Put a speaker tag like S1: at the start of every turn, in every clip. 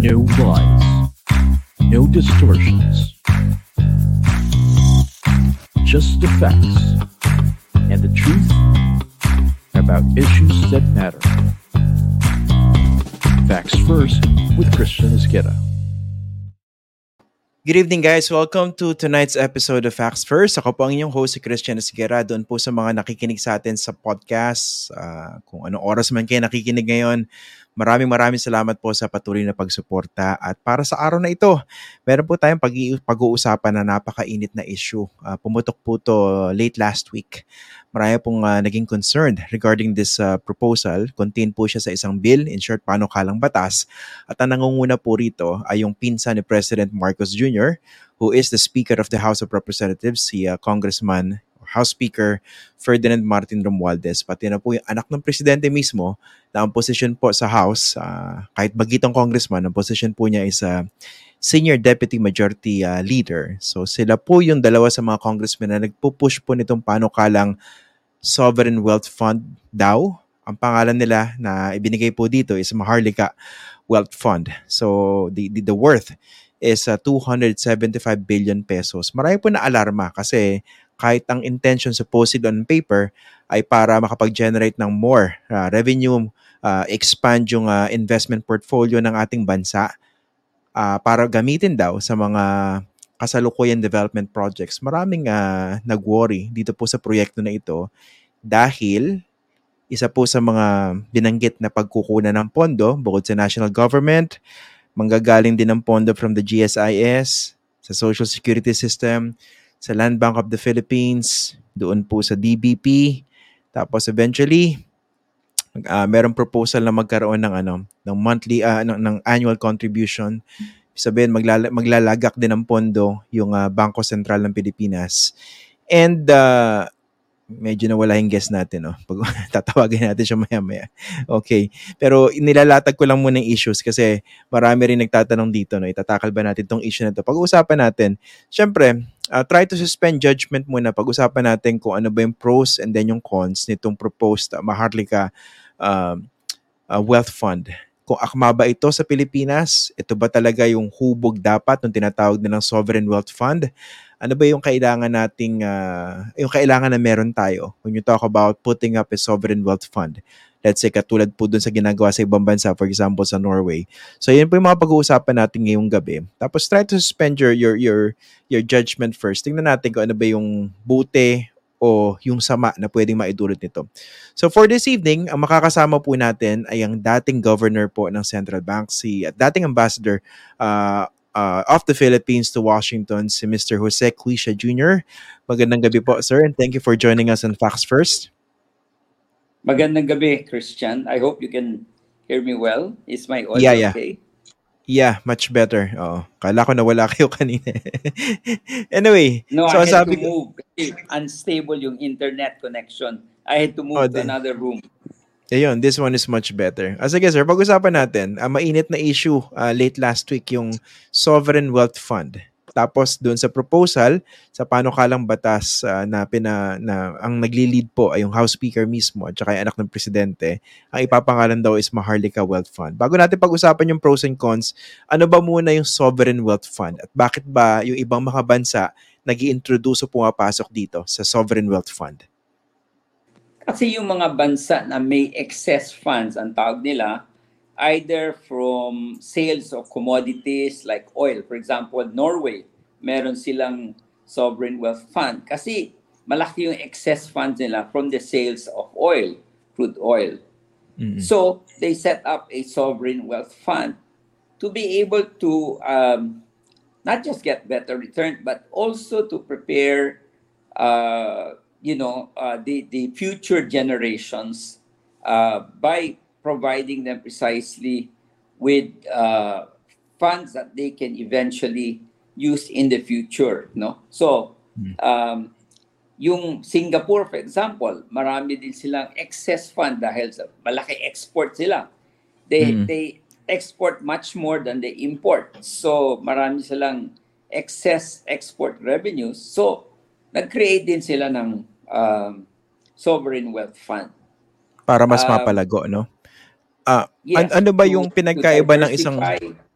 S1: No lies. No distortions. Just the facts and the truth about issues that matter. Facts First with Christian Esqueda.
S2: Good evening guys! Welcome to tonight's episode of Facts First. Ako po ang inyong host, si Christian Esguera. Doon po sa mga nakikinig sa atin sa podcast, uh, kung anong oras man kayo nakikinig ngayon, maraming maraming salamat po sa patuloy na pagsuporta. At para sa araw na ito, meron po tayong pag- pag-uusapan na napakainit na issue. Uh, pumutok po to late last week marami pong uh, naging concerned regarding this uh, proposal. Contained po siya sa isang bill, in short, panukalang batas. At ang nangunguna po rito ay yung pinsa ni President Marcos Jr., who is the Speaker of the House of Representatives, si uh, Congressman House Speaker Ferdinand Martin Romualdez, pati na po yung anak ng presidente mismo na ang position po sa House, uh, kahit bagitong congressman, ang position po niya is uh, Senior Deputy Majority uh, Leader. So sila po yung dalawa sa mga congressmen na nagpo-push po nitong panukalang Sovereign Wealth Fund daw. Ang pangalan nila na ibinigay po dito is Maharlika Wealth Fund. So the, the, the worth is uh, 275 billion pesos. Marami po na alarma kasi kahit ang intention supposed on paper ay para makapag-generate ng more uh, revenue, uh, expand yung uh, investment portfolio ng ating bansa uh, para gamitin daw sa mga kasalukuyan development projects. Maraming uh, nag-worry dito po sa proyekto na ito dahil isa po sa mga binanggit na pagkukunan ng pondo bukod sa national government, manggagaling din ng pondo from the GSIS, sa Social Security System, sa Land Bank of the Philippines, doon po sa DBP. Tapos eventually, uh, merong proposal na magkaroon ng ano, ng monthly uh, ng, ng annual contribution. Sabihin maglala, maglalagak din ng pondo yung uh, Bangko Sentral ng Pilipinas. And uh, medyo nawala yung guest natin, no? Pag tatawagin natin siya maya-maya. Okay. Pero nilalatag ko lang muna yung issues kasi marami rin nagtatanong dito, no? Itatakal ba natin tong issue na to? Pag-uusapan natin, syempre, uh, try to suspend judgment muna. Pag-usapan natin kung ano ba yung pros and then yung cons nitong proposed uh, Maharlika uh, uh, Wealth Fund kung akma ba ito sa Pilipinas, ito ba talaga yung hubog dapat ng tinatawag nilang Sovereign Wealth Fund? Ano ba yung kailangan nating, uh, yung kailangan na meron tayo when you talk about putting up a Sovereign Wealth Fund? Let's say katulad po dun sa ginagawa sa ibang bansa, for example sa Norway. So yun po yung mga pag-uusapan natin ngayong gabi. Tapos try to suspend your, your, your, your judgment first. Tingnan natin kung ano ba yung buti o yung sama na pwedeng maidulot nito. So for this evening, ang makakasama po natin ay ang dating governor po ng Central Bank, si at dating ambassador uh, uh, of the Philippines to Washington, si Mr. Jose Cuisha Jr. Magandang gabi po, sir, and thank you for joining us on Facts First.
S3: Magandang gabi, Christian. I hope you can hear me well. Is my audio
S2: yeah, yeah.
S3: okay?
S2: Yeah, much better. Oo. Kala ko nawala kayo kanina. anyway,
S3: no,
S2: so
S3: I had
S2: sabi
S3: to move. Kasi unstable yung internet connection. I had to move
S2: Oh,
S3: to
S2: then-
S3: another room.
S2: Ayun, this one is much better. Ah, sige sir, pag-usapan natin, ah, mainit na issue ah, late last week yung Sovereign Wealth Fund. Tapos doon sa proposal, sa panukalang batas ah, na, pina, na ang nagli-lead po ay yung House Speaker mismo at saka yung anak ng Presidente, ang ipapangalan daw is Maharlika Wealth Fund. Bago natin pag-usapan yung pros and cons, ano ba muna yung Sovereign Wealth Fund? At bakit ba yung ibang mga bansa nag introduce o pumapasok dito sa Sovereign Wealth Fund?
S3: Kasi yung mga bansa na may excess funds, ang tawag nila, either from sales of commodities like oil. For example, Norway, meron silang sovereign wealth fund. Kasi malaki yung excess funds nila from the sales of oil, crude oil.
S2: Mm.
S3: So they set up a sovereign wealth fund to be able to um, not just get better return, but also to prepare, uh, you know, uh, the the future generations uh, by providing them precisely with uh, funds that they can eventually use in the future. No, so. Um, yung Singapore, for example, marami din silang excess fund dahil sa malaki export sila. They
S2: Mm.
S3: they export much more than they import. So marami silang excess export revenues. So nag-create din sila ng um, sovereign wealth fund.
S2: Para mas
S3: Um,
S2: mapalago, no? Ah,
S3: Yes,
S2: an- ano ba
S3: to-
S2: yung pinagkaiba ng isang
S3: diversify.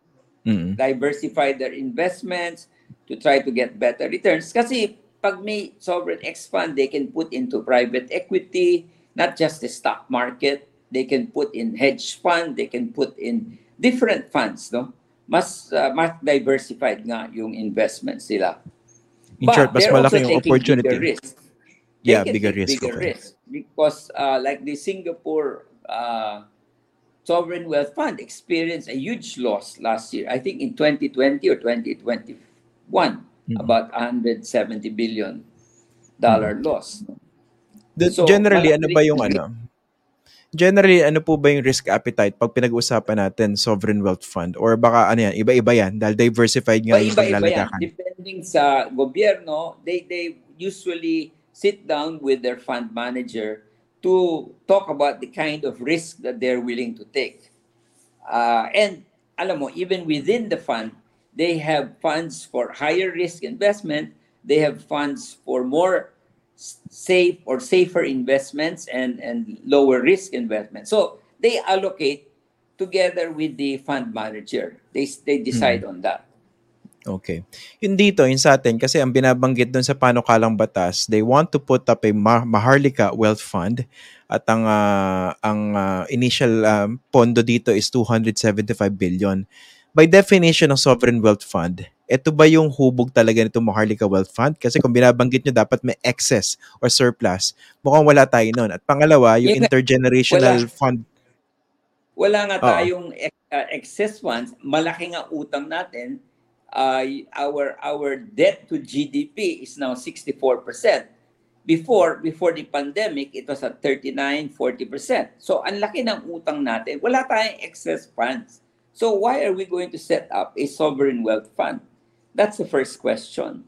S2: Mm.
S3: diversify their investments to try to get better returns. Kasi pag may sovereign X fund, they can put into private equity, not just the stock market. They can put in hedge fund, they can put in different funds, no? Mas uh, mas diversified nga yung investments nila.
S2: In short, mas malaki yung opportunity.
S3: Bigger risk. They
S2: Yeah, bigger risk,
S3: Bigger
S2: okay.
S3: risk because uh, like the Singapore uh, sovereign wealth fund experienced a huge loss last year. I think in 2020 or 2021,
S2: Mhm.
S3: about 170 billion dollar loss.
S2: The-
S3: So,
S2: generally, ano ba yung ano? Generally, ano po ba yung risk appetite pag pinag-uusapan natin sovereign wealth fund? Or baka ano yan, iba-iba yan dahil diversified nga yung paglalagakan.
S3: Depending sa gobyerno, they, they usually sit down with their fund manager to talk about the kind of risk that they're willing to take. Uh, and alam mo, even within the fund, they have funds for higher risk investment. They have funds for more safe or safer investments and, and lower risk investments. So they allocate together with the fund manager. They, they decide on that.
S2: Okay. Yun dito, yun sa atin, kasi ang binabanggit doon sa panukalang batas, they want to put up a Ma- Maharlika Wealth Fund at ang ah, ang ah, initial um, pondo dito is 275 billion. By definition ng sovereign wealth fund, ito ba yung hubog talaga nito Maharlika Wealth Fund? Kasi kung binabanggit nyo dapat may excess or surplus, mukhang wala tayo noon. At pangalawa, yung
S3: Yung-
S2: intergenerational
S3: wala.
S2: fund.
S3: Wala nga tayong uh, excess funds. Malaki nga utang natin. Uh, our our debt to GDP is now 64%. Before before the pandemic, it was at 39, 40%. So ang laki ng utang natin. Wala tayong excess funds. So why are we going to set up a sovereign wealth fund? That's the first question.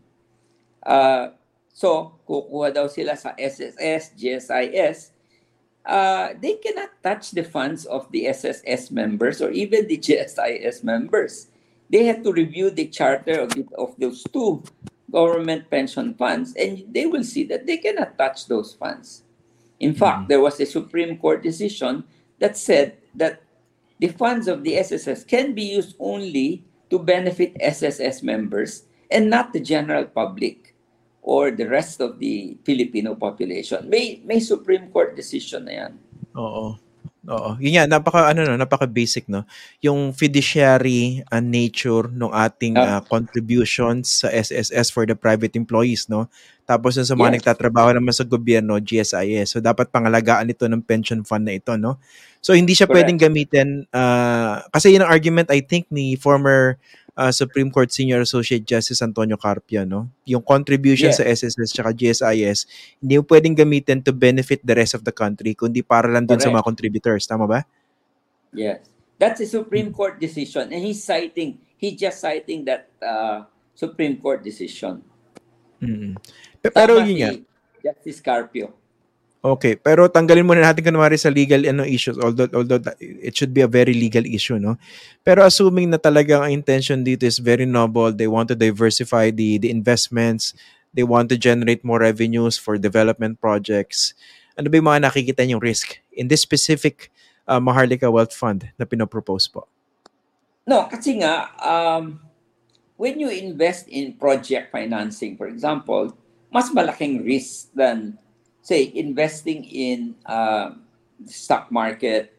S3: Uh, so kukuha daw sila sa SSS, GSIS, uh, they cannot touch the funds of the SSS members or even the GSIS members. They have to review the charter of, the, of those two government pension funds, and they will see that they cannot touch those funds. In fact, there was a Supreme Court decision that said that the funds of the SSS can be used only to benefit SSS members and not the general public or the rest of the Filipino population. May may Supreme Court decision na yan.
S2: Oo. Oo. Yun nga, napaka, ano, no, napaka basic, no? Yung fiduciary uh, nature ng ating uh,
S3: Ah.
S2: contributions sa SSS for the private employees, no? Tapos sa mga
S3: Yes.
S2: nagtatrabaho naman sa gobyerno, GSIS. So, dapat pangalagaan ito ng pension fund na ito, no? So, hindi siya
S3: Correct.
S2: pwedeng gamitin, uh, kasi yun ang argument, I think, ni former uh, Supreme Court Senior Associate Justice Antonio Carpio, no? Yung contribution
S3: Yes.
S2: sa SSS tsaka GSIS, hindi mo pwedeng gamitin to benefit the rest of the country, kundi para lang dun sa mga contributors. Tama ba?
S3: Yes. That's a Supreme Court decision. And he's citing, he's just citing that uh, Supreme Court decision.
S2: mm Pe- Pero
S3: Tama
S2: yun nga.
S3: Justice Carpio.
S2: Okay, pero tanggalin muna natin kunwari sa legal ano issues although although it should be a very legal issue, no? Pero assuming na talagang ang intention dito is very noble, they want to diversify the the investments, they want to generate more revenues for development projects. Ano ba yung mga nakikita niyong risk in this specific uh, Maharlika Wealth Fund na pinopropose po?
S3: No, kasi nga, um, when you invest in project financing, for example, mas malaking risk than, say, investing in uh, stock market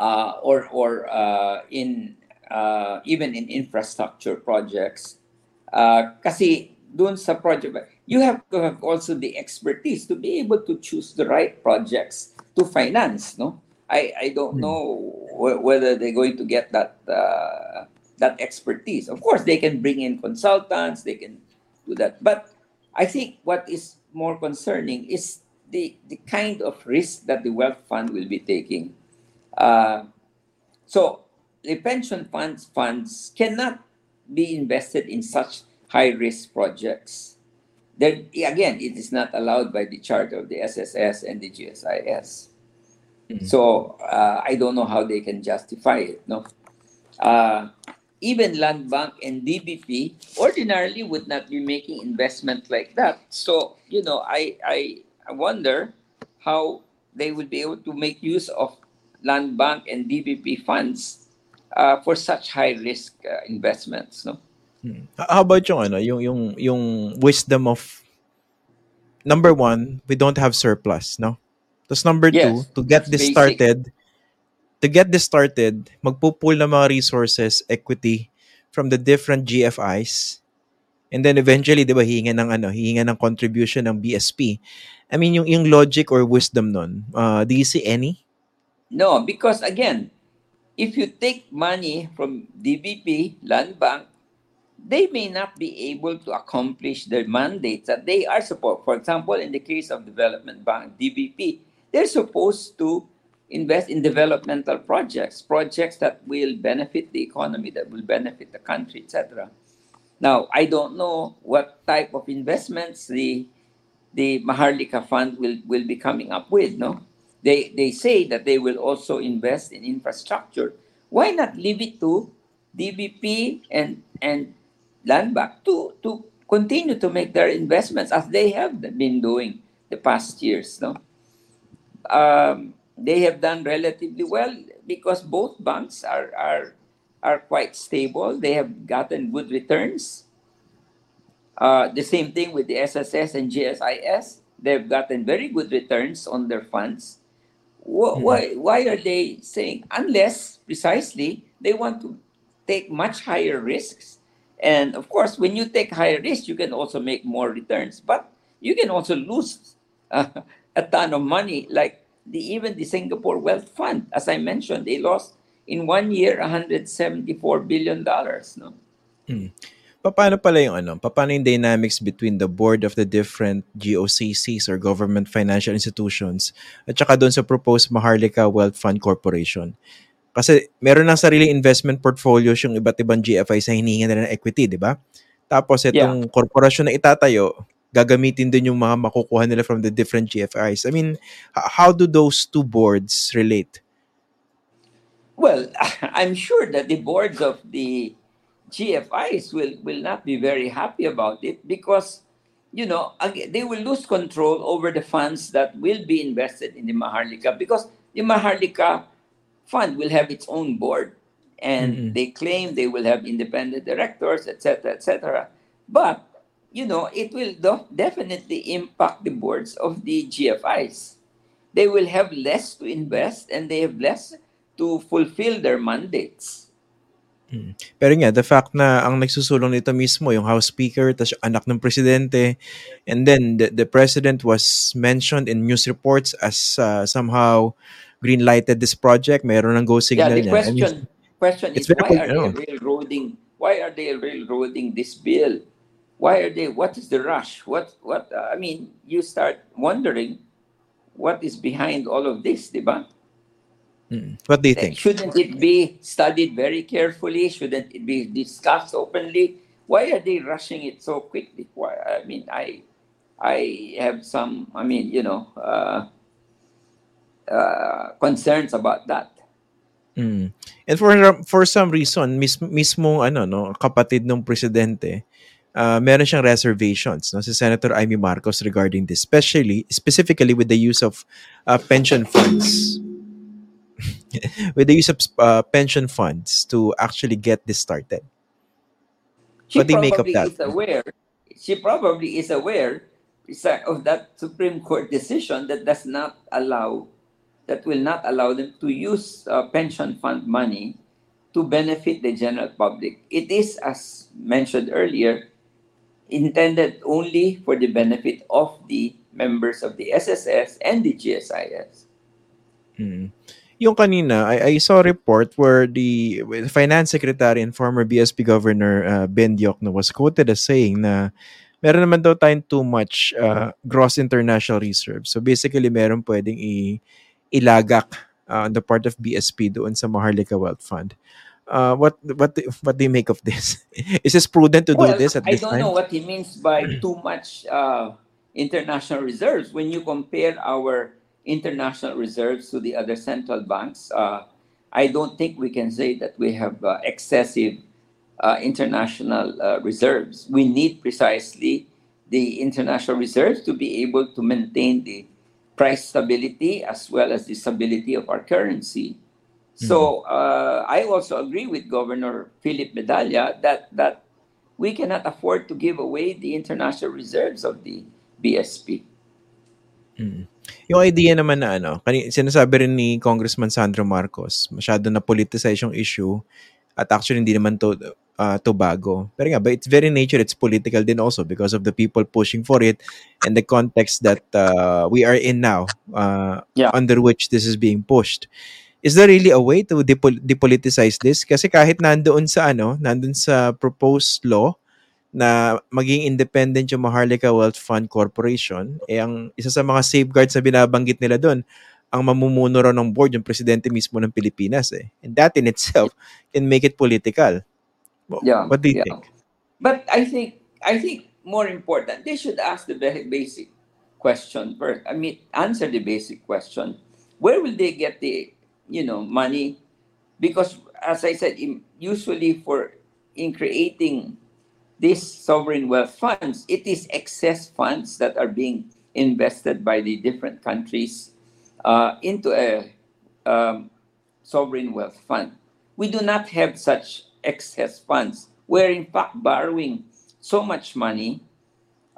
S3: uh, or or uh, in uh, even in infrastructure projects. Uh, kasi dun sa project, you have to have also the expertise to be able to choose the right projects to finance, no? I, I don't
S2: Hmm.
S3: know wh- whether they're going to get that uh, that expertise. Of course, they can bring in consultants, they can do that. But I think what is more concerning is the, the kind of risk that the wealth fund will be taking. Uh, so the pension funds funds cannot be invested in such high risk projects. Then again, it is not allowed by the charter of the SSS and the GSIS.
S2: Mhm.
S3: So uh, I don't know how they can justify it. No, uh, even Land Bank and DBP ordinarily would not be making investment like that. So you know, I I, I wonder how they would be able to make use of Land Bank and DBP funds uh, for such high risk uh, investments. No.
S2: Hmm. How about yung ano, yung yung yung wisdom of number one, we don't have surplus, no? Tapos number
S3: Yes,
S2: two, to get this
S3: basic.
S2: started, to get this started, magpo-pool ng mga resources, equity from the different GFIs. And then eventually, 'di ba, hihinga ng ano, hihinga ng contribution ng BSP. I mean, yung yung logic or wisdom nun, uh, do you see any?
S3: No, because again, if you take money from DBP, Land Bank, they may not be able to accomplish their mandates that they are supposed. For example, in the case of Development Bank, DBP, they're supposed to invest in developmental projects, projects that will benefit the economy, that will benefit the country, etc. Now, I don't know what type of investments the the Maharlika Fund will, will be coming up with, no? They they say that they will also invest in infrastructure. Why not leave it to DBP and and Land Bank to to continue to make their investments as they have been doing the past years, no? Um, they have done relatively well because both banks are are are quite stable. They have gotten good returns. Uh, the same thing with the SSS and GSIS. They've gotten very good returns on their funds.
S2: Mhm.
S3: Why, why are they saying, unless precisely they want to take much higher risks? And of course, when you take higher risks, you can also make more returns, but you can also lose uh, a ton of money. Like the, even the Singapore Wealth Fund, as I mentioned, they lost in one year 174 billion dollars. No.
S2: Pa- Paano pala yung ano? Pa- Paano yung dynamics between the board of the different GOCCs or government financial institutions at saka doon sa proposed Maharlika Wealth Fund Corporation? Kasi meron ng sariling investment portfolios yung iba't ibang GFI sa hinihinga nila ng equity, di ba? Tapos itong korporasyon na itatayo, gagamitin din yung mga makukuha nila from the different GFIs. I mean, how do those two boards relate?
S3: Well, I'm sure that the boards of the GFIs will, will not be very happy about it because, you know, they will lose control over the funds that will be invested in the Maharlika because the Maharlika fund will have its own board and
S2: Mm-mm.
S3: they claim they will have independent directors, etc., etc. But, you know, it will do- definitely impact the boards of the GFIs. They will have less to invest and they have less to fulfill their mandates.
S2: Pero nga, the fact na ang nagsusulong nito mismo, yung House Speaker, tas yung anak ng presidente, and then the, the president was mentioned in news reports as uh, somehow green-lighted this project. Mayroon ng go
S3: Yeah,
S2: signal
S3: the
S2: niya. I mean,
S3: question question is why are they railroading why are they railroading this bill? Why are they what is the rush? What what uh, I mean, you start wondering what is behind all of this, diba?
S2: Mm, what do you think?
S3: Shouldn't it be studied very carefully? Shouldn't it be discussed openly? Why are they rushing it so quickly? Why? I mean, I, I have some. I mean, you know, uh, uh, concerns about that.
S2: Mm. And for for some reason, mis, mismo ano no, kapatid ng presidente, uh, meron siyang reservations no si Senator Amy Marcos regarding this, especially specifically with the use of uh, pension funds. With the use of uh, pension funds to actually get this started.
S3: She
S2: What do you make of
S3: probably
S2: that?
S3: is aware. She probably is aware of that Supreme Court decision that does not allow, that will not allow them to use uh, pension fund money to benefit the general public. It is, as mentioned earlier, intended only for the benefit of the members of the SSS and the GSIS.
S2: Mm. Yung kanina, I, I saw a report where the finance secretary and former BSP governor uh, Ben Diokno was quoted as saying na meron naman daw tayong too much uh, gross international reserves. So basically, meron pwedeng i ilagak uh, on the part of BSP doon sa Maharlika Wealth Fund. Uh, what what do- what do you make of this? Is this prudent to do
S3: Well,
S2: this at
S3: I
S2: this
S3: don't
S2: time?
S3: know what he means by too much uh, international reserves. When you compare our international reserves to the other central banks, uh, I don't think we can say that we have uh, excessive uh, international uh, reserves. We need precisely the international reserves to be able to maintain the price stability as well as the stability of our currency. So uh, I also agree with Governor Philip Medalla that that we cannot afford to give away the international reserves of the BSP.
S2: Mm. Yung idea naman na ano, sinasabi rin ni Congressman Sandro Marcos, masyado na politicize yung issue at actually hindi naman to uh, to bago. Pero nga, by its very nature, it's political din also because of the people pushing for it and the context that uh, we are in now, uh,
S3: Yeah.
S2: under which this is being pushed. Is there really a way to depol- depoliticize this? Kasi kahit nandoon sa ano, nandoon sa proposed law na maging independent yung Maharlika Wealth Fund Corporation, eh ang isa sa mga safeguards na binabanggit nila doon, ang mamumuno raw ng board yung presidente mismo ng Pilipinas eh. And that in itself can make it political. Wha-
S3: Yeah,
S2: What do you
S3: yeah.
S2: think?
S3: But I think I think more important, they should ask the basic question first. I mean, answer the basic question: Where will they get the you know money? Because as I said, usually for in creating these sovereign wealth funds, it is excess funds that are being invested by the different countries uh, into a um, sovereign wealth fund. We do not have such excess funds. We're in fact borrowing so much money,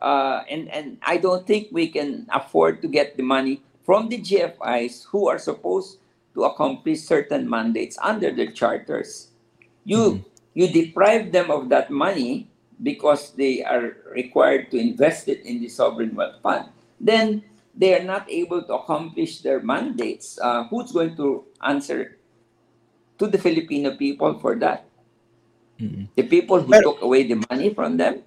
S3: uh, and and I don't think we can afford to get the money from the GFIs who are supposed to accomplish certain mandates under their charters. You you deprive them of that money because they are required to invest it in the sovereign wealth fund. Then they are not able to accomplish their mandates. Uh, who's going to answer to the Filipino people for that?
S2: Mm.
S3: The people who
S2: Pero-
S3: took away the money from them?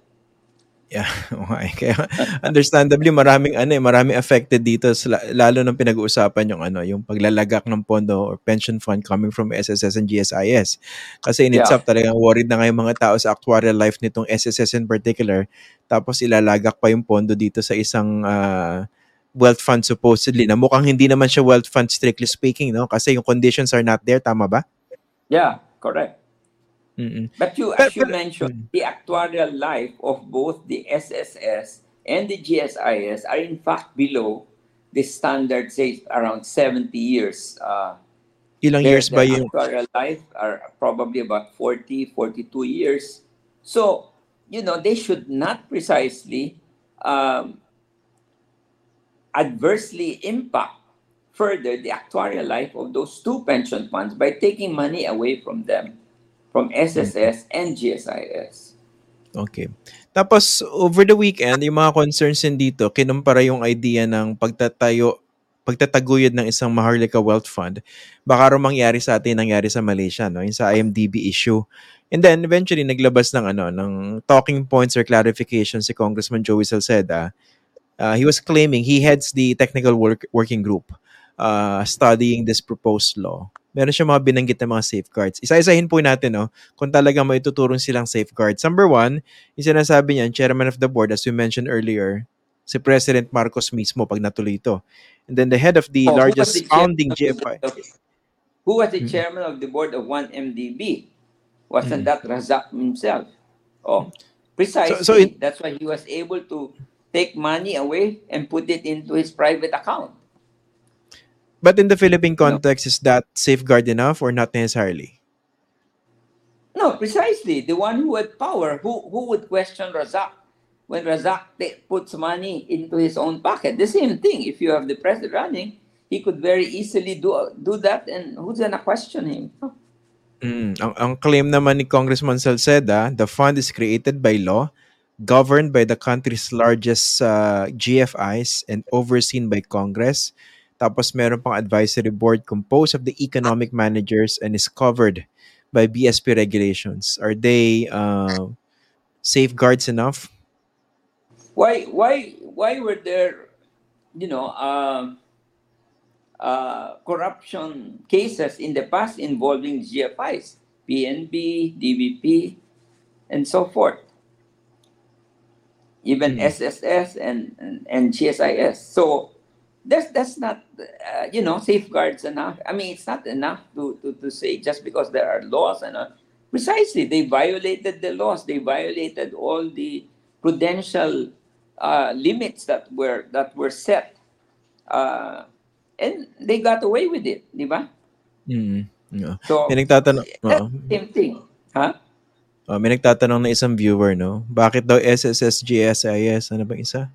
S2: Yeah, okay. Kaya understandably maraming ano eh, maraming affected dito lalo nang pinag-uusapan yung ano, yung paglalagak ng pondo or pension fund coming from SSS and GSIS. Kasi in
S3: Yeah.
S2: itself talagang worried na ngayon mga tao sa actuarial life nitong SSS in particular. Tapos ilalagak pa yung pondo dito sa isang ah, wealth fund supposedly na mukhang hindi naman siya wealth fund strictly speaking, no? Kasi yung conditions are not there, tama ba?
S3: Yeah, correct.
S2: Mm-mm.
S3: But you, as you
S2: pero-
S3: mentioned, the actuarial life of both the SSS and the GSIS are in fact below the standard, say around 70 years. Uh,
S2: Ilang
S3: their-
S2: years ba yung
S3: actuarial life are probably about 40, 42 years. So, you know, they should not precisely um, adversely impact further the actuarial life of those two pension funds by taking money away from them, from SSS and GSIS.
S2: Okay. Tapos, over the weekend, yung mga concerns din dito, kinumpara yung idea ng pagtatayo, pagtataguyod ng isang Maharlika Wealth Fund. Baka raw mangyari sa atin, nangyari sa Malaysia, no? Yung sa IMDB issue. And then, eventually, naglabas ng, ano, ng talking points or clarification si Congressman Joey Salceda. Uh, he was claiming he heads the technical work, working group uh, studying this proposed law. Meron siya mga binanggit na mga safeguards. Isa-isahin po natin, no? kung talagang may tuturong silang safeguards. Number one, yung sinasabi niyan, chairman of the board, as we mentioned earlier, si President Marcos mismo pag natuloy ito. And then the head of the
S3: Oh,
S2: largest
S3: the
S2: founding GFI.
S3: Who was the
S2: Mm.
S3: chairman of the board of 1MDB? Wasn't
S2: Mm.
S3: that Razak himself? Oh, precisely.
S2: so it-
S3: That's why he was able to take money away and put it into his private account.
S2: But in the Philippine context, is that safeguard enough or not necessarily?
S3: No, precisely. The one who had power, who, who would question Razak when Razak puts money into his own pocket? The same thing. If you have the president running, he could very easily do do that, and who's gonna question him?
S2: Mm, ang, ang claim naman ni Congressman Salceda, the fund is created by law, governed by the country's largest uh, GFIs and overseen by Congress. Tapos meron pang advisory board composed of the economic managers and is covered by BSP regulations. Are they uh, safeguards enough?
S3: Why why why were there, you know, um, uh, corruption cases in the past involving GFIs, PNB, DBP, and so forth? Even
S2: Hmm.
S3: SSS and, and and GSIS. So that's that's not uh, you know safeguards enough. I mean, it's not enough to, to, to say just because there are laws and uh, precisely they violated the laws. They violated all the prudential uh, limits that were that were set, uh, and they got away with it, di ba?
S2: Mm. Yeah.
S3: So,
S2: May nagtatanong,
S3: the same thing. Huh?
S2: Oh, may nagtatanong na isang viewer, no? Bakit daw SSS, GSIS, ano bang isa?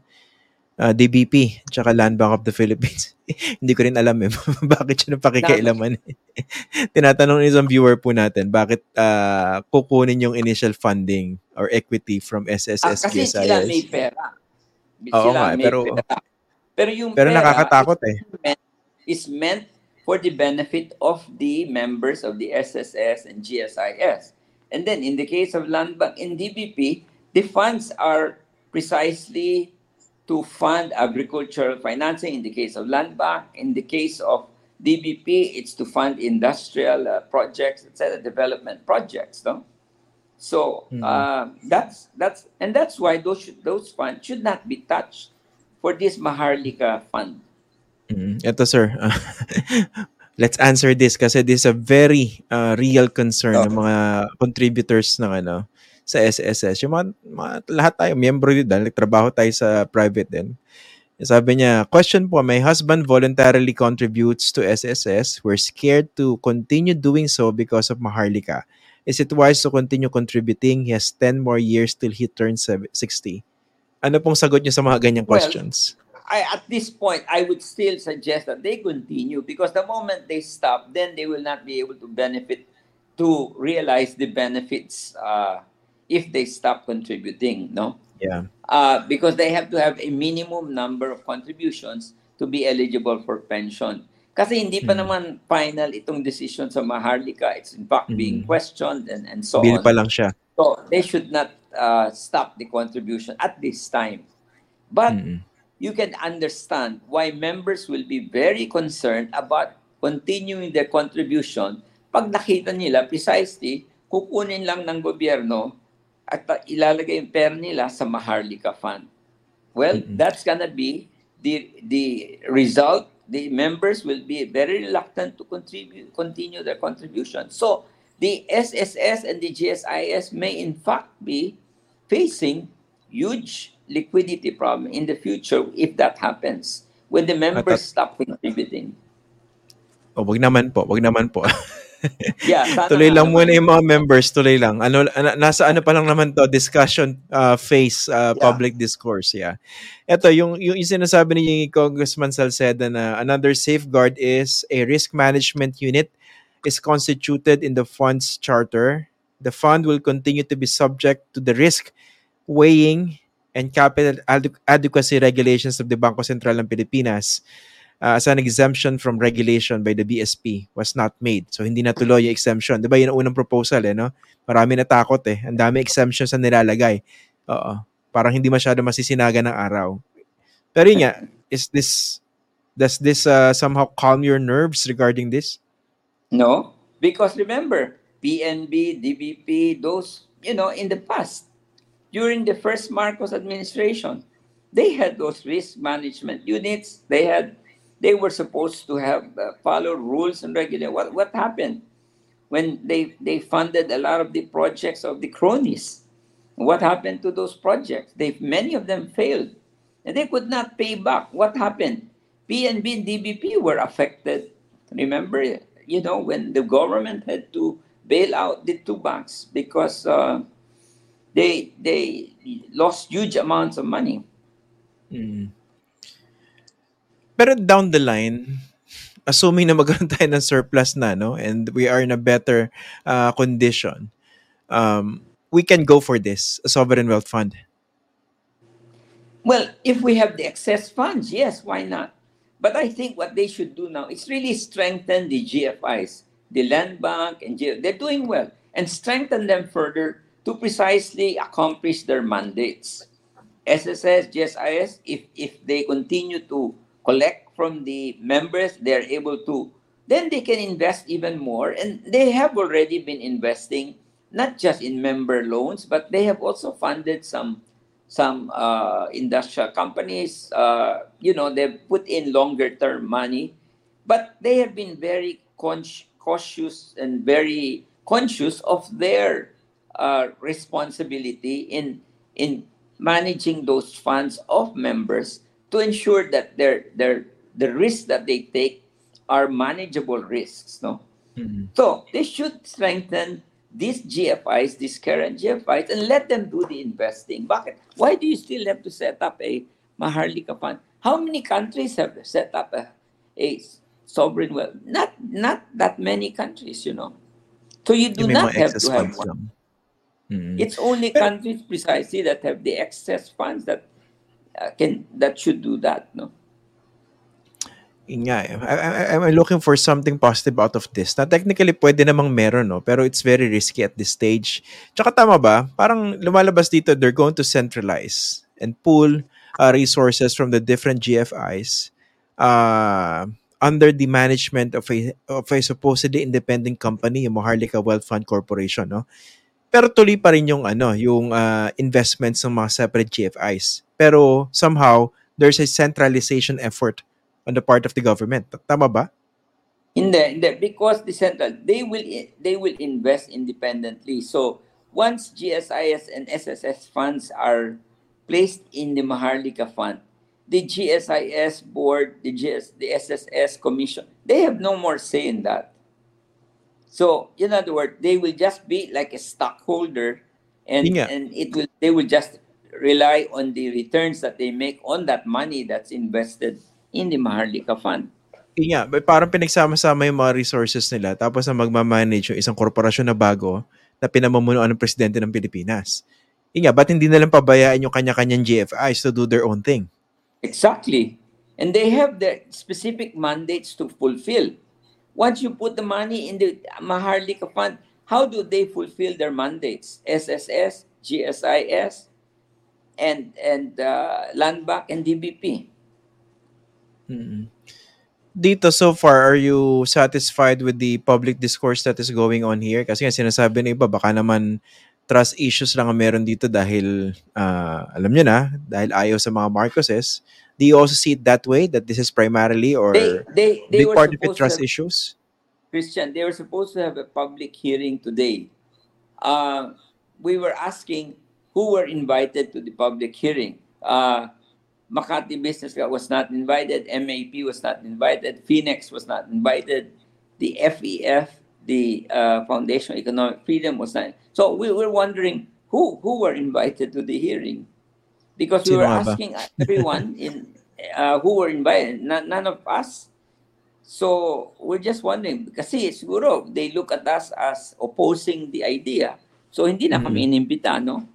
S2: Ah, DBP, tsaka Land Bank of the Philippines. Hindi ko rin alam eh. bakit siya napakikialaman? Tinatanong ng isang viewer po natin, bakit ah, kukunin yung initial funding or equity from
S3: Ah,
S2: SSS,
S3: kasi sila may pera.
S2: Oo
S3: Sila
S2: nga,
S3: may
S2: pero-
S3: pera. Pero yung
S2: Pero
S3: pera
S2: nakakatakot eh.
S3: is meant for the benefit of the members of the SSS and GSIS. And then in the case of Land Bank and DBP, the funds are precisely to fund agricultural financing in the case of Land Bank. In the case of DBP, it's to fund industrial uh, projects, etc., development projects. No? So
S2: Mhm.
S3: uh, that's that's and that's why those should, those funds should not be touched for this Maharlika fund.
S2: Mm, Ito sir, let's answer this kasi this is a very uh, real concern ng mga contributors ng ano sa SSS. Yung mga, mga lahat tayo, miyembro din dahil nagtrabaho tayo sa private din. Sabi niya, question po, my husband voluntarily contributes to SSS. We're scared to continue doing so because of Maharlika. Is it wise to continue contributing? He has 10 more years till he turns sev- 60. Ano pong sagot niyo sa mga ganyang
S3: Well,
S2: questions?
S3: I, at this point, I would still suggest that they continue because the moment they stop, then they will not be able to benefit, to realize the benefits uh, if they stop contributing, no?
S2: Yeah.
S3: Uh, because they have to have a minimum number of contributions to be eligible for pension. Kasi hindi pa
S2: Hmm.
S3: naman final itong decision sa Maharlika. It's in fact being
S2: Hmm.
S3: questioned and, and so
S2: Bill
S3: on.
S2: pa lang siya.
S3: So they should not uh, stop the contribution at this time. But
S2: Mm-mm.
S3: you can understand why members will be very concerned about continuing their contribution pag nakita nila precisely kukunin lang ng gobyerno at ilalagay yung pera nila sa Maharlika Fund. Well,
S2: Mm-mm.
S3: that's gonna be the the result. The members will be very reluctant to contribute, continue their contribution. So the SSS and the GSIS may in fact be facing huge liquidity problem in the future if that happens when the members stop contributing.
S2: O, wag naman po, wag naman po.
S3: Yeah,
S2: tuloy lang
S3: naman.
S2: muna yung mga members, tuloy lang. Ano na- nasa ano pa lang naman to, discussion uh, phase, uh,
S3: Yeah.
S2: public discourse, yeah. Ito yung yung, yung sinasabi ni Congressman Salceda na another safeguard is a risk management unit is constituted in the fund's charter. The fund will continue to be subject to the risk weighing and capital adequacy regulations of the Bangko Sentral ng Pilipinas uh, as an exemption from regulation by the BSP was not made. So hindi natuloy yung exemption. 'Di ba yun ang unang proposal eh, no? Marami natakot eh. Ang dami exemptions na nilalagay. Oo. Parang hindi masyado masisinaga ng araw. Pero yun nga, is this does this uh, somehow calm your nerves regarding this?
S3: No, because remember, PNB, DBP, those, you know, in the past, during the first Marcos administration, they had those risk management units. They had, they were supposed to have uh, follow rules and regulate. What what happened when they they funded a lot of the projects of the cronies? What happened to those projects? They many of them failed, and they could not pay back. What happened? PNB and DBP were affected. Remember, you know, when the government had to bail out the two banks because uh, they they lost huge amounts of money.
S2: Mm. Pero down the line, assuming na magkaroon tayo ng surplus na, no? And we are in a better uh, condition, um, we can go for this, a sovereign wealth fund.
S3: Well, if we have the excess funds, yes, why not? But I think what they should do now is really strengthen the GFIs, the land bank, and they're doing well, and strengthen them further to precisely accomplish their mandates. SSS, GSIS, if if they continue to collect from the members, they're able to, then they can invest even more, and they have already been investing not just in member loans, but they have also funded some some uh, industrial companies, uh, you know, they've put in longer term money, but they have been very cautious and very conscious of their uh, responsibility in in managing those funds of members to ensure that their their the risks that they take are manageable risks. No,
S2: Mm.
S3: So they should strengthen these GFIs, these current GFIs, and let them do the investing. Bakit? Why do you still have to set up a Maharlika fund? How many countries have set up a, a sovereign wealth? Not not that many countries, you know. So you do
S2: may
S3: not have to have one.
S2: lang. Mm.
S3: It's only countries precisely that have the excess funds that uh, can that should do that. No.
S2: Nga eh. I, I'm looking for something positive out of this. Na technically, pwede namang meron, no? Pero it's very risky at this stage. Tsaka tama ba? Parang lumalabas dito, they're going to centralize and pool uh, resources from the different GFIs uh, under the management of a, of a supposedly independent company, yung Maharlika Wealth Fund Corporation, no? Pero tuloy pa rin yung ano, yung uh, investments ng mga separate GFIs. Pero somehow there's a centralization effort on the part of the government. Tama ba?
S3: In the, in the because the central they will they will invest independently. So once GSIS and SSS funds are placed in the Maharlika fund, the GSIS board, the GS, the SSS commission, they have no more say in that. So in other words, they will just be like a stockholder, and
S2: nga.
S3: and it will they will just rely on the returns that they make on that money that's invested in the Maharlika fund.
S2: Nga, may parang pinagsama-sama yung mga resources nila tapos na magmamanage yung isang korporasyon na bago na pinamumunuan ng presidente ng Pilipinas. Yun nga, ba't hindi na lang pabayaan yung kanya-kanyang GFIs to do their own thing?
S3: Exactly. And they have the specific mandates to fulfill. Once you put the money in the Maharlika Fund, how do they fulfill their mandates? SSS, GSIS, and and uh, Land Bank and DBP.
S2: mm Dito, so far, are you satisfied with the public discourse that is going on here? Kasi nga sinasabi ng iba, baka naman trust issues lang ang meron dito dahil, ah, alam nyo na, dahil ayaw sa mga Marcoses. Do you also see it that way, that this is primarily or
S3: They they they
S2: big part of it trust
S3: have,
S2: issues?
S3: Christian. They were supposed to have a public hearing today. Uh, we were asking who were invited to the public hearing. Uh, Makati Business Club was not invited. MAP was not invited. Phoenix was not invited. The FEF, the uh, Foundation of Economic Freedom, was not. So we were wondering who who were invited to the hearing, because we were asking everyone in uh, who were invited. None, none of us. So we're just wondering kasi siguro they look at us as opposing the idea. So hindi na kami inimbita, no?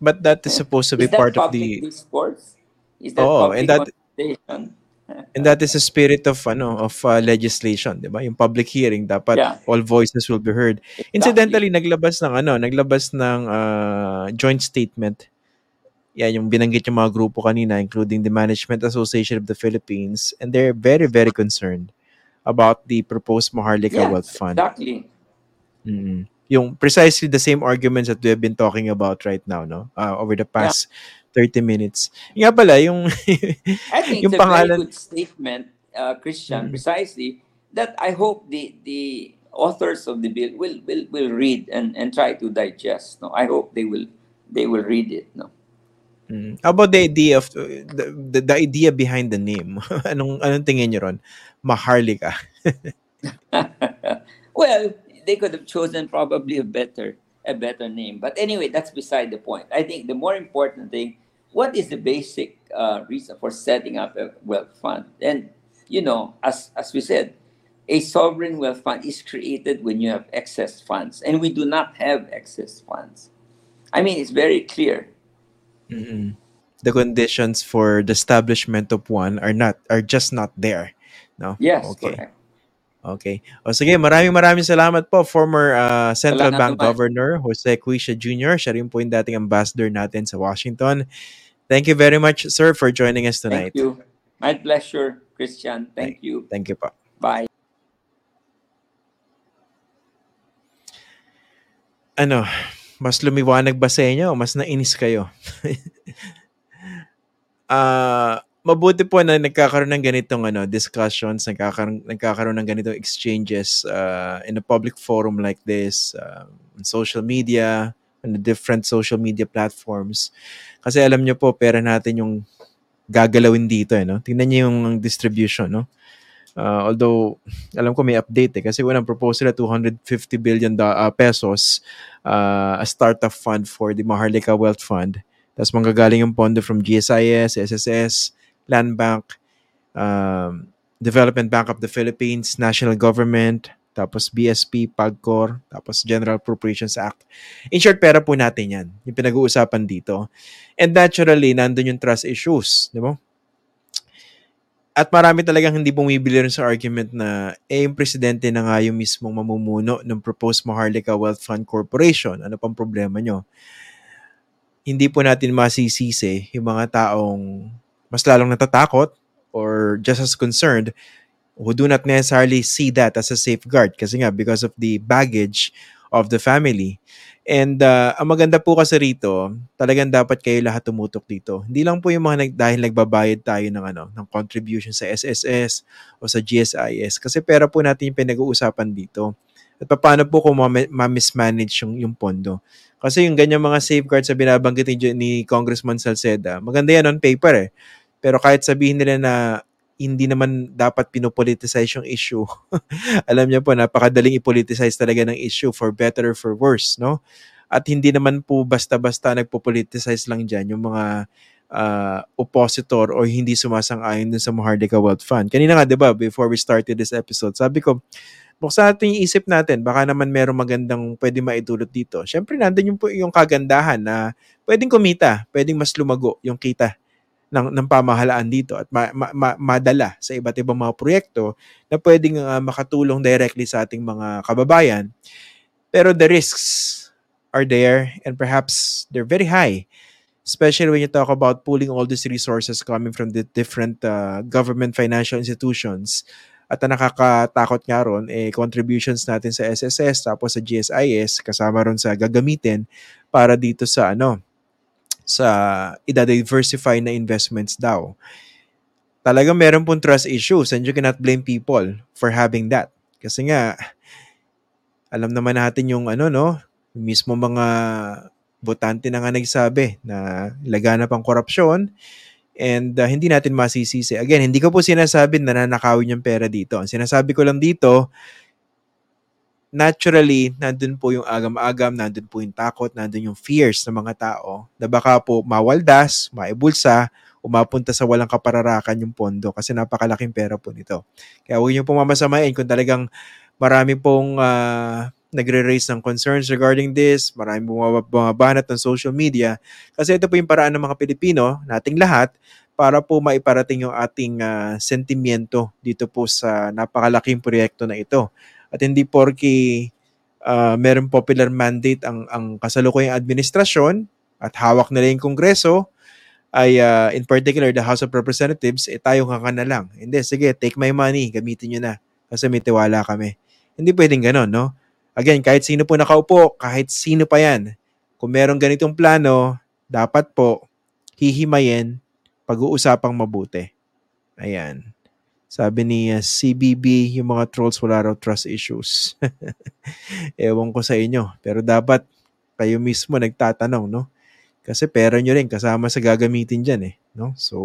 S2: But that is supposed to be part of the
S3: discourse? Is that public
S2: and that- and that is the spirit of ano of uh, legislation, 'di ba? Yung public hearing dapat
S3: Yeah.
S2: all voices will be heard. Incidentally, naglabas ng ano, naglabas ng uh, joint statement. Yan yung binanggit yung mga grupo kanina including the Management Association of the Philippines and they're very very concerned about the proposed Maharlika
S3: Yeah,
S2: Wealth Fund.
S3: exactly.
S2: Mm. Yung precisely the same arguments that we have been talking about right now, no? Uh, over the past 30 minutes. Nga pala, yung
S3: I think
S2: Yung
S3: it's a
S2: pangalan-
S3: very good statement, uh, Christian,
S2: Mm.
S3: precisely that I hope the the authors of the bill will will, will read and, and try to digest. No, I hope they will they will read it. No.
S2: Mm. How about the idea of the, the, the idea behind the name? anong anong tingin niyo ron? Maharlika.
S3: well, they could have chosen probably a better a better name. But anyway, that's beside the point. I think the more important thing, what is the basic uh, reason for setting up a wealth fund? And you know, as as we said, a sovereign wealth fund is created when you have excess funds, and we do not have excess funds. I mean, it's very clear.
S2: Mm-mm. The conditions for the establishment of one are not are just not there. No?
S3: Yes,
S2: Okay.
S3: correct.
S2: Okay. O sige, maraming maraming salamat po former uh, Central Bank. Governor Jose Cuisia Jr. Siya rin po yung dating ambassador natin sa Washington. Thank you very much, sir, for joining us tonight.
S3: Thank you. My pleasure, Christian. Thank you.
S2: Thank you po.
S3: Bye.
S2: Ano, mas lumiwanag ba sa inyo o mas nainis kayo? Ah, mabuti po na nagkakaroon ng ganitong ano, discussions, nagkakaroon, nagkakaroon ng ganitong exchanges uh, in a public forum like this, uh, on social media, on the different social media platforms. Kasi alam nyo po, pera natin yung gagalawin dito. Eh, no? Tingnan nyo yung distribution. No? Uh, although, alam ko may update eh. Kasi unang proposal na 250 billion uh, pesos uh, a startup fund for the Maharlika Wealth Fund. Tapos manggagaling yung pondo from GSIS, SSS, Land Bank, um, Development Bank of the Philippines, National Government, tapos BSP, PAGCOR, tapos General Appropriations Act. In short, pera po natin yan. Yung pinag-uusapan dito. And naturally, nandun yung trust issues. Di ba? At marami talagang hindi bumibili rin sa argument na eh, yung presidente na nga yung mismong mamumuno ng proposed Maharlika Wealth Fund Corporation. Ano pang problema nyo? Hindi po natin masisisi yung mga taong mas lalong natatakot or just as concerned who do not necessarily see that as a safeguard kasi nga because of the baggage of the family. And uh, ang maganda po kasi rito, talagang dapat kayo lahat tumutok dito. Hindi lang po yung mga nag, dahil nagbabayad tayo ng ano, ng contribution sa SSS o sa GSIS kasi pera po natin yung pinag-uusapan dito. At paano po kung ma-mismanage yung, yung pondo? Kasi yung ganyan mga safeguards sa binabanggit ni, ni Congressman Salceda, maganda yan on paper eh. Pero kahit sabihin nila na hindi naman dapat pinopoliticize yung issue. Alam niyo po, napakadaling ipoliticize talaga ng issue for better or for worse, no? At hindi naman po basta-basta nagpo-politicize lang dyan yung mga uh, oppositor o hindi sumasang-ayon dun sa Mahardika Wealth Fund. Kanina nga, di ba, before we started this episode, sabi ko, buksan natin yung isip natin, baka naman merong magandang pwede maitulot dito. Siyempre, nandun yung, yung kagandahan na pwedeng kumita, pwedeng mas lumago yung kita ng, ng pamahalaan dito at ma, ma, ma, madala sa iba't ibang mga proyekto na pwedeng uh, makatulong directly sa ating mga kababayan. Pero the risks are there and perhaps they're very high, especially when you talk about pooling all these resources coming from the different uh, government financial institutions. At ang nakakatakot nga ron, eh, contributions natin sa SSS tapos sa GSIS kasama ron sa gagamitin para dito sa ano, sa ida-diversify na investments daw. Talagang meron pong trust issues and you cannot blame people for having that. Kasi nga, alam naman natin yung ano, no? Mismo mga botante na nga nagsabi na laganap ang korupsyon and uh, hindi natin masisisi. Again, hindi ko po sinasabi na nanakawin yung pera dito. Ang sinasabi ko lang dito, naturally, nandun po yung agam-agam, nandun po yung takot, nandun yung fears ng mga tao na baka po mawaldas, maibulsa, umapunta sa walang kapararakan yung pondo kasi napakalaking pera po nito. Kaya huwag niyo pong mamasamain kung talagang marami pong uh, nagre-raise ng concerns regarding this, marami bumabanat ng social media kasi ito po yung paraan ng mga Pilipino, nating lahat, para po maiparating yung ating uh, sentimiento dito po sa napakalaking proyekto na ito. At hindi porki uh, meron popular mandate ang, ang kasalukuyang administrasyon at hawak nila yung kongreso, ay uh, in particular the House of Representatives, eh tayo nga na lang. Hindi, sige, take my money, gamitin nyo na. Kasi may tiwala kami. Hindi pwedeng ganon, no? Again, kahit sino po nakaupo, kahit sino pa yan, kung meron ganitong plano, dapat po hihimayin, pag-uusapang mabuti. Ayan. Sabi ni uh, CBB, yung mga trolls wala raw trust issues. Ewan ko sa inyo. Pero dapat kayo mismo nagtatanong, no? Kasi pera nyo rin kasama sa gagamitin dyan eh. No? So,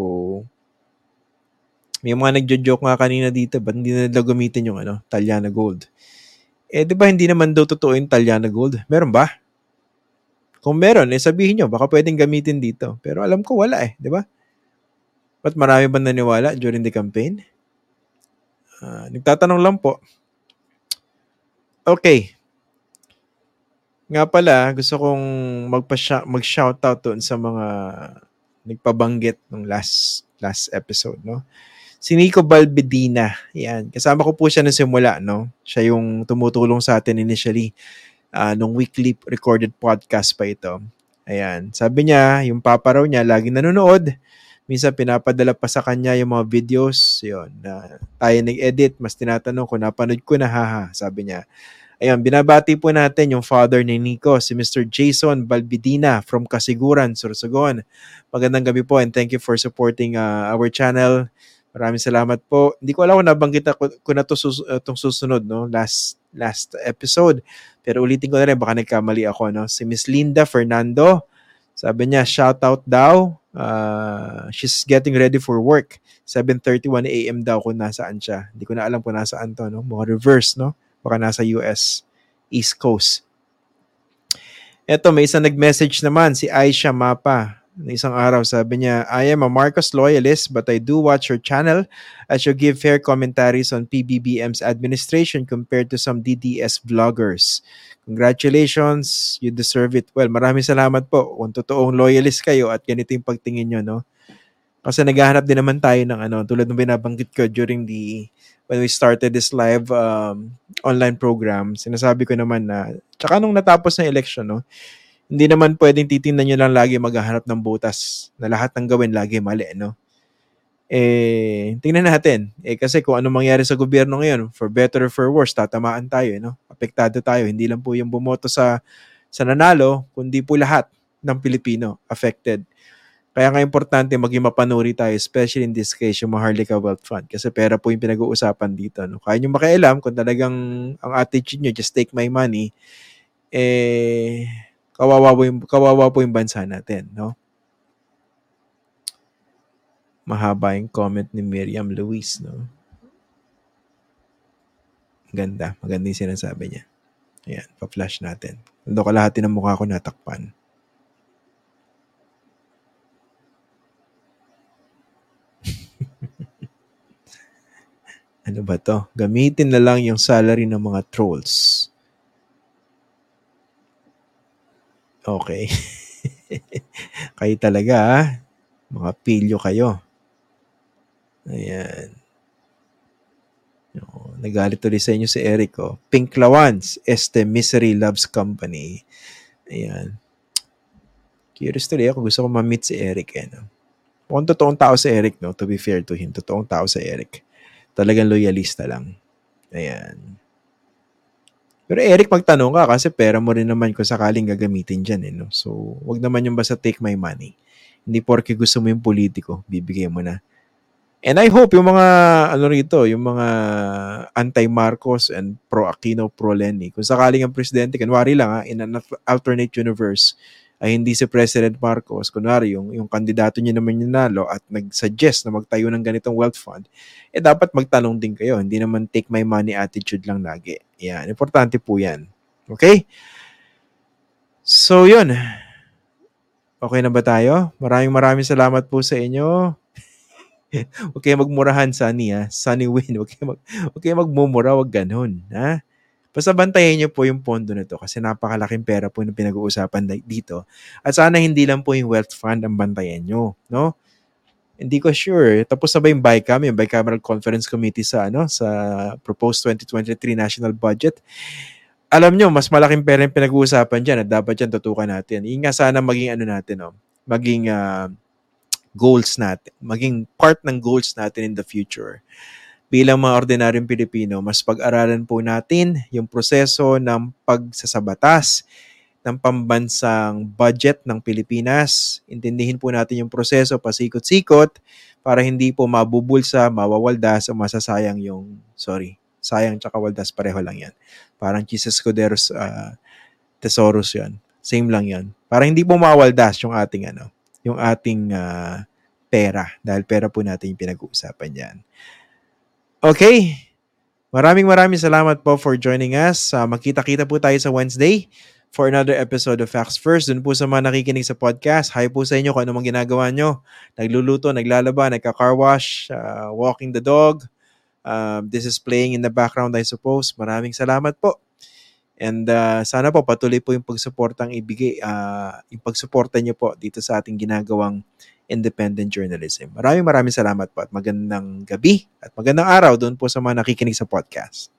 S2: may mga nagjo-joke nga kanina dito, ba't hindi na nila gamitin yung ano, Talyana Gold? Eh, di ba hindi naman daw totoo yung Talyana Gold? Meron ba? Kung meron, eh sabihin nyo, baka pwedeng gamitin dito. Pero alam ko wala eh, di ba? Ba't marami ba naniwala during the campaign? Uh, nagtatanong lang po. Okay. Nga pala, gusto kong magpa mag-shoutout doon sa mga nagpabanggit ng last last episode, no? Si Nico Balbedina, yan. Kasama ko po siya na simula, no? Siya yung tumutulong sa atin initially uh, nung weekly recorded podcast pa ito. Ayan. Sabi niya, yung papa raw niya, lagi nanonood minsan pinapadala pa sa kanya yung mga videos, yun, na tayo nag-edit, mas tinatanong ko, napanood ko na, haha, sabi niya. Ayun, binabati po natin yung father ni Nico, si Mr. Jason Balbidina from Kasiguran, Sorsogon. Magandang gabi po and thank you for supporting uh, our channel. Maraming salamat po. Hindi ko alam kung nabanggit ko, ko na to sus, uh, tong susunod, no? Last last episode. Pero ulitin ko na rin, baka nagkamali ako, no? Si Miss Linda Fernando, Sabi niya, shout out daw. Uh, she's getting ready for work. 7.31 a.m. daw kung nasaan siya. Hindi ko na alam kung nasaan to. No? Mga reverse, no? Baka nasa US, East Coast. Eto, may isang nag-message naman, si Aisha Mapa. Na isang araw, sabi niya, I am a Marcos loyalist but I do watch your channel as you give fair commentaries on PBBM's administration compared to some DDS vloggers. Congratulations, you deserve it. Well, maraming salamat po kung totoong loyalist kayo at ganito yung pagtingin nyo, no? Kasi naghahanap din naman tayo ng ano, tulad ng binabanggit ko during the when we started this live um, online program, sinasabi ko naman na, tsaka nung natapos na election, no, hindi naman pwedeng titingnan nyo lang lagi maghahanap ng butas na lahat ng gawin lagi mali, no? Eh, tingnan natin. Eh, kasi kung ano mangyari sa gobyerno ngayon, for better or for worse, tatamaan tayo, no? Apektado tayo. Hindi lang po yung bumoto sa, sa nanalo, kundi po lahat ng Pilipino affected. Kaya nga importante maging mapanuri tayo, especially in this case, yung Maharlika Wealth Fund. Kasi pera po yung pinag-uusapan dito. No? Kaya nyo makialam kung talagang ang attitude nyo, just take my money, eh, kawawa po yung, kawawa po yung bansa natin, no? Mahaba yung comment ni Miriam Luis, no? Ganda. Maganda yung sinasabi niya. Ayan, pa-flash natin. Doon kalahati ng mukha ko natakpan. ano ba to? Gamitin na lang yung salary ng mga trolls. Okay. kayo talaga, ha? Mga pilyo kayo. Ayan. Oh, nagalit ulit sa inyo si Eric. Oh. Pink Lawans, Este Misery Loves Company. Ayan. Curious tuloy ako. Gusto ko ma-meet si Eric. Eh, no? Kung totoong tao si Eric, no? to be fair to him, totoong tao si Eric. Talagang loyalista lang. Ayan. Pero Eric, magtanong ka kasi pera mo rin naman kung sakaling gagamitin dyan. Eh, no? So, wag naman yung basta take my money. Hindi porke gusto mo yung politiko, bibigay mo na. And I hope yung mga, ano rito, yung mga anti-Marcos and pro-Aquino, pro-Lenny, kung sakaling ang presidente, kanwari lang ha, in an alternate universe, ay hindi si President Marcos, kunwari yung, yung kandidato niya naman yung nalo at nag-suggest na magtayo ng ganitong wealth fund, eh dapat magtanong din kayo. Hindi naman take my money attitude lang lagi. Yan, importante po yan. Okay? So, yun. Okay na ba tayo? Maraming maraming salamat po sa inyo. Huwag kayo magmurahan, Sunny, ha? Sunny Win. Huwag kayo, mag, huwag kayo magmumura, huwag ganun, ha? Basta bantayan niyo po yung pondo nito kasi napakalaking pera po yung pinag-uusapan dito. At sana hindi lang po yung wealth fund ang bantayan niyo, no? Hindi ko sure. Tapos na ba yung BICAM, yung Bicameral Conference Committee sa ano sa proposed 2023 national budget? Alam nyo, mas malaking pera yung pinag-uusapan dyan at dapat dyan tutukan natin. Yung nga sana maging ano natin, no? maging uh, goals natin, maging part ng goals natin in the future bilang mga ordinaryong Pilipino, mas pag-aralan po natin yung proseso ng pagsasabatas ng pambansang budget ng Pilipinas. Intindihin po natin yung proseso pasikot-sikot para hindi po mabubulsa, mawawaldas o masasayang yung, sorry, sayang tsaka waldas, pareho lang yan. Parang Jesus Scuderos uh, Tesoros yan. Same lang yan. Para hindi po mawaldas yung ating ano, yung ating uh, pera dahil pera po natin yung pinag-uusapan yan. Okay. Maraming maraming salamat po for joining us. Uh, magkita-kita po tayo sa Wednesday for another episode of Facts First. Dun po sa mga nakikinig sa podcast, hi po sa inyo kung anong ginagawa nyo. Nagluluto, naglalaba, nagka-car wash, uh, walking the dog. Uh, this is playing in the background, I suppose. Maraming salamat po. And uh, sana po patuloy po yung pagsuportang ibigay, uh, yung pagsuporta niyo po dito sa ating ginagawang independent journalism. Maraming maraming salamat po at magandang gabi at magandang araw doon po sa mga nakikinig sa podcast.